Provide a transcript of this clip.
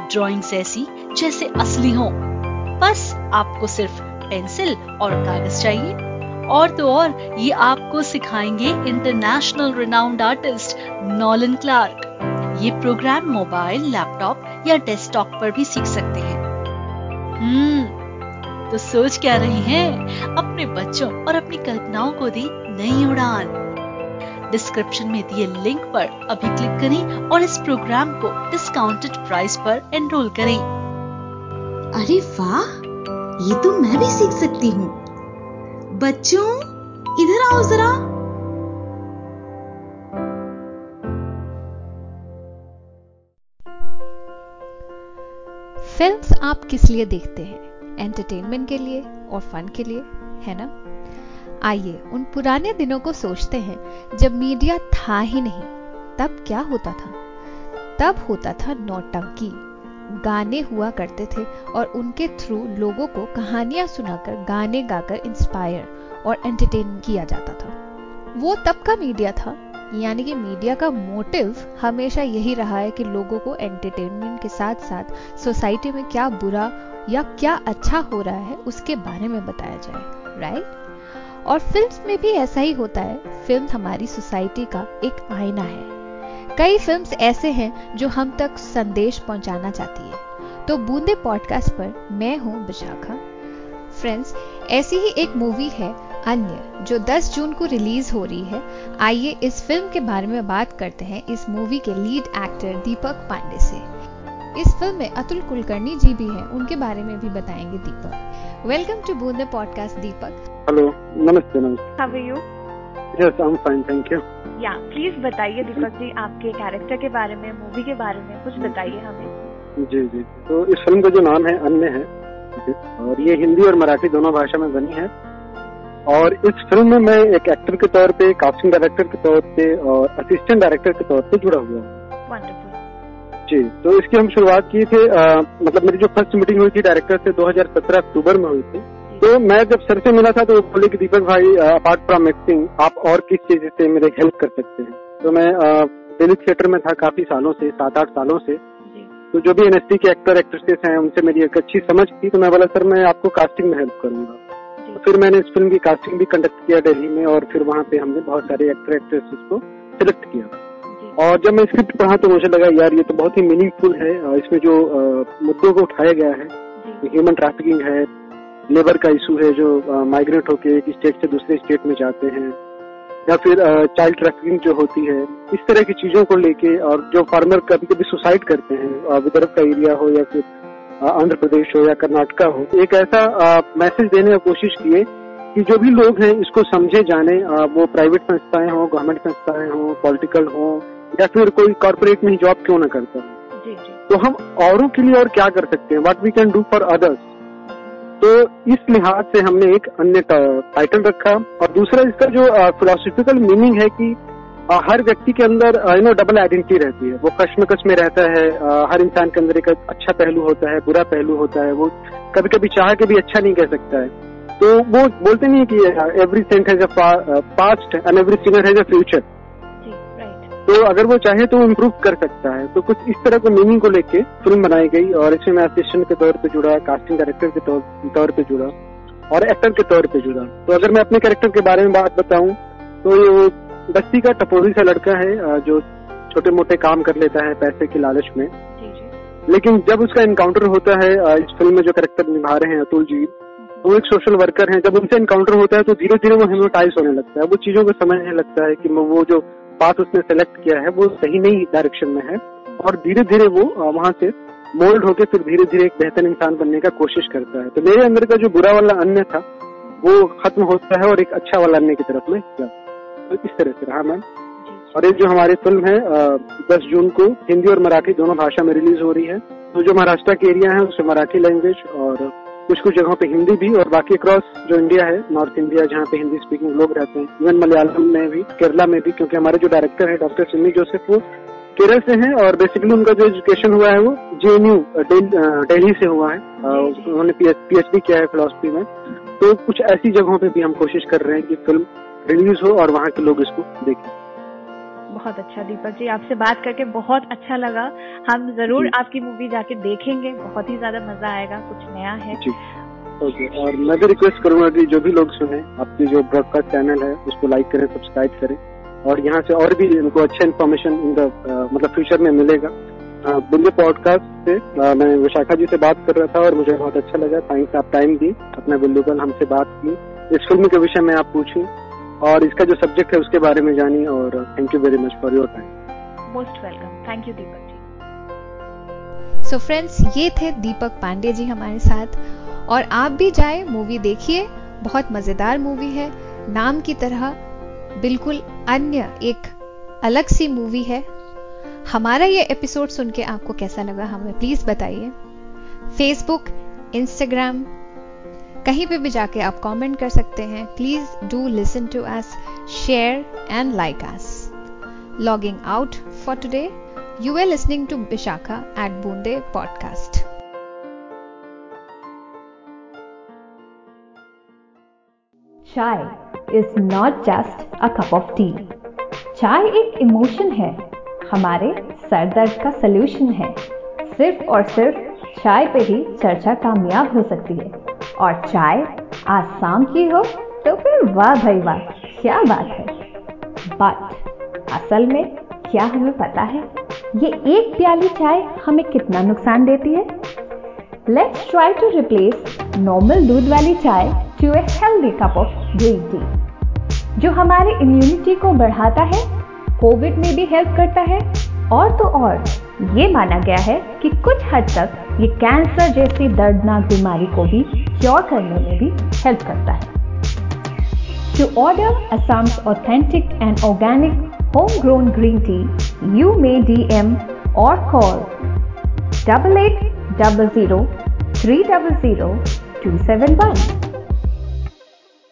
Drawings ऐसी जैसे असली हो। बस आपको सिर्फ़ पेंसिल और कागज़ चाहिए। और तो और, ये आपको सिखाएँगे international renowned artist Nolan Clark. ये प्रोग्राम मोबाइल, लैपटॉप या डेस्कटॉप पर भी सीख सकते हैं। हम्म तो सोच क्या रही हैं? अपने बच्चों और अपनी कल्पनाओं को दी नई उड़ान। डिस्क्रिप्शन में दिए लिंक पर अभी क्लिक करें और इस प्रोग्राम को डिस्काउंटेड प्राइस पर एनरोल करें। अरे वाह ये तो मैं भी सीख सकती हूँ। बच्चों इधर आओ जरा। फिल्म्स आप किस लिए देखते हैं? एंटरटेनमेंट के लिए और फन के लिए है ना? आइए उन पुराने दिनों को सोचते हैं, जब मीडिया था ही नहीं, तब क्या होता था? तब होता था नौटंकी। गाने हुआ करते थे और उनके थ्रू लोगों को कहानियाँ सुनाकर गाने गाकर इंस्पायर और एंटरटेन किया जाता था। वो तब का मीडिया था, यानी कि मीडिया का मोटिव हमेशा यही रहा है कि लोगों को एंटरटेनमेंट के साथ साथ सोसाइटी में क्या बुरा या क्या अच्छा हो रहा है, उसके बारे में बताया जाए राइट और फिल्म्स में भी ऐसा ही होता है। फ़िल्म हमारी सोसाइटी का एक आईना है। कई फिल्म्स ऐसे हैं जो हम तक संदेश पहुंचाना चाहती है। तो बूंदे पॉडकास्ट पर मैं हूँ विशाखा। फ्रेंड्स ऐसी ही एक मूवी है, अन्य, जो 10 जून को रिलीज़ हो रही है। आइए इस फ़िल्म के बारे में बात करते हैं इस मूवी के लीड एक्टर दीपक पांडे से। इस फ़िल्म में अतुल कुलकर्णी जी भी हैं, उनके बारे में भी बताएँगे Deepak. Welcome to Boonde podcast Deepak hello नमस्ते नमस्ते how are you yes I am fine thank you yeah please बताइए दीपक जी आपके कैरेक्टर के बारे में मूवी के बारे में कुछ बताइए हमें। जी जी तो इस फ़िल्म का जो नाम है अन्य है और ये हिंदी और मराठी दोनों भाषा में बनी है। और इस फ़िल्म में मैं एक एक्टर के तौर पे कास्टिंग डायरेक्टर के तौर पे और असिस्टेंट डायरेक्टर के तौर पे जुड़ा हुआ हूँ। जी तो इसकी हम शुरुआत की थे आ, मतलब मेरी जो फ़र्स्ट मीटिंग हुई थी डायरेक्टर से 2017 अक्टूबर में हुई थी। तो मैं जब सर से मिला था तो वो बोले कि दीपक भाई अपार्ट फ्रॉम एक्टिंग आप और किस चीज़ से मेरे हेल्प कर सकते हैं? तो मैं दिल्ली थिएटर में था काफ़ी सालों से सात आठ सालों से। तो जो भी एनएसटी के एक्टर एक्ट्रेसेस हैं उनसे मेरी एक अच्छी समझ थी तो मैं बोला सर मैं आपको कास्टिंग में हेल्प करूँगा। तो फिर मैंने इस फ़िल्म की कास्टिंग भी कंडक्ट किया दिल्ली में और फिर वहाँ पे हमने बहुत सारे एक्टर एक्ट्रेसेस को सिलेक्ट किया। और जब मैं स्क्रिप्ट पढ़ा तो मुझे लगा यार ये तो बहुत ही मीनिंगफुल है। इसमें जो मुद्दों को उठाया गया है ह्यूमन ट्रैफिकिंग है लेबर का इशू है जो माइग्रेट होके एक स्टेट से दूसरे स्टेट में जाते हैं या फिर चाइल्ड ट्रैफिकिंग जो होती है इस तरह की चीज़ों को लेके और जो फार्मर कभी कभी सुसाइड करते हैं विदर्भ का एरिया हो या फिर आंध्र प्रदेश हो या कर्नाटका हो एक ऐसा मैसेज देने की कोशिश किए कि जो भी लोग हैं इसको समझे जाने वो प्राइवेट संस्थाएँ हो गवर्नमेंट संस्थाएँ हो पॉलिटिकल हो या फिर कोई कॉर्पोरेट में ही जॉब क्यों ना करता? हो तो हम औरों के लिए और क्या कर सकते हैं? What we can do for others तो इस लिहाज से हमने एक अन्य टाइटल रखा। और दूसरा इसका जो फिलोसफिकल मीनिंग है कि आ, हर व्यक्ति के अंदर यू नो डबल आइडेंटिटी रहती है। वो कश्मकश में रहता है आ, हर इंसान के अंदर एक अच्छा पहलू होता है बुरा पहलू होता है वो कभी कभी चाह के भी अच्छा नहीं कह सकता है। तो वो बोलते नहीं कि every saint has a past and every sinner has a future तो अगर वो चाहे तो वो इम्प्रूव कर सकता है। तो कुछ इस तरह के मीनिंग को लेके फ़िल्म बनाई गई और इसमें मैं असिस्टेंट के तौर पे जुड़ा कास्टिंग डायरेक्टर के तौर तौर पे जुड़ा और एक्टर के तौर पे जुड़ा। तो अगर मैं अपने कैरेक्टर के बारे में बात बताऊँ तो ये बस्ती का टपोरी सा लड़का है जो छोटे मोटे काम कर लेता है पैसे की लालच में। लेकिन जब उसका इनकाउंटर होता है इस फ़िल्म में जो कैरेक्टर निभा रहे हैं अतुल जी वो एक सोशल वर्कर हैं। जब उनसे इनकाउंटर होता है तो धीरे धीरे वो हिमोटाइज होने लगता है। वो चीज़ों को समझने लगता है कि वो जो पाथ उसने सेलेक्ट किया है वो सही नहीं डायरेक्शन में है और धीरे धीरे वो वहाँ से मोल्ड होकर फिर धीरे धीरे एक बेहतर इंसान बनने का कोशिश करता है। तो मेरे अंदर का जो बुरा वाला अन्य था वो खत्म होता है और एक अच्छा वाला अन्य की तरफ़ में जाता तो इस तरह से रहा मैम। और ये जो हमारी फ़िल्म है दस जून को हिंदी और मराठी दोनों भाषा में रिलीज़ हो रही है तो जो महाराष्ट्र के एरिया है उसमें मराठी लैंग्वेज और कुछ कुछ जगहों पे हिंदी भी और बाकी अक्रॉस जो इंडिया है नॉर्थ इंडिया जहाँ पे हिंदी स्पीकिंग लोग रहते हैं इवन मलयालम में भी, केरला में भी, क्योंकि हमारे जो डायरेक्टर है डॉक्टर सिमी जोसेफ वो केरल से हैं और बेसिकली उनका जो एजुकेशन हुआ है, वो जेएनयू दिल्ली से हुआ है। उन्होंने पीएचडी किया है फिलोसफी में। तो कुछ ऐसी जगहों पे भी हम कोशिश कर रहे हैं कि फ़िल्म रिलीज़ हो और वहाँ के लोग इसको देखें। बहुत अच्छा दीपक जी आपसे बात करके बहुत अच्छा लगा। हम ज़रूर आपकी मूवी जाके देखेंगे बहुत ही ज़्यादा मज़ा आएगा कुछ नया है। ओके और मैं भी रिक्वेस्ट करूँगा कि जो भी लोग सुने आपकी जो ब्रॉडकास्ट चैनल है उसको लाइक करें सब्सक्राइब करें और यहाँ से और भी इनको अच्छा इन्फॉर्मेशन इन द मतलब फ्यूचर में मिलेगा। बुल्ले पॉडकास्ट से आ, मैं विशाखा जी से बात कर रहा था और मुझे बहुत अच्छा लगा। थैंक्स आप टाइम दी अपने बुल्लूबल हमसे बात की। इस फ़िल्म के विषय में आप पूछी और इसका जो सब्जेक्ट है उसके बारे में जानी और thank you very much for your time most welcome thank you Deepak ji so friends ये थे दीपक पांडे जी हमारे साथ। और आप भी जाए मूवी देखिए। बहुत मज़ेदार मूवी है। नाम की तरह बिल्कुल अन्य एक अलग सी मूवी है। हमारा ये एपिसोड सुन के आपको कैसा लगा हमें प्लीज़ बताइए। फेसबुक इंस्टाग्राम कहीं पे भी जाके आप कमेंट कर सकते हैं। Please do listen to us share and like us logging out for today you are listening to Vishakha at Boonde podcast chai is not just a cup of tea चाय एक इमोशन है। हमारे sir दर्द का solution है। सिर्फ़ और सिर्फ़ चाय पे ही चर्चा कामयाब हो सकती है। और चाय आज शाम की हो तो फिर वाह भाई वाह, क्या बात है। बट असल में क्या हमें पता है, ये एक प्याली चाय हमें कितना नुकसान देती है? Let's try to replace normal दूध वाली चाय to a healthy cup of green tea जो हमारे इम्यूनिटी को बढ़ाता है कोविड में भी हेल्प करता है, और तो और। ये माना गया है कि कुछ हद तक ये कैंसर जैसी दर्दनाक बीमारी को भी क्योर करने में भी हेल्प करता है। To order Assam authentic and organic home grown green tea you may D M और call double eight double zero three double zero two seven one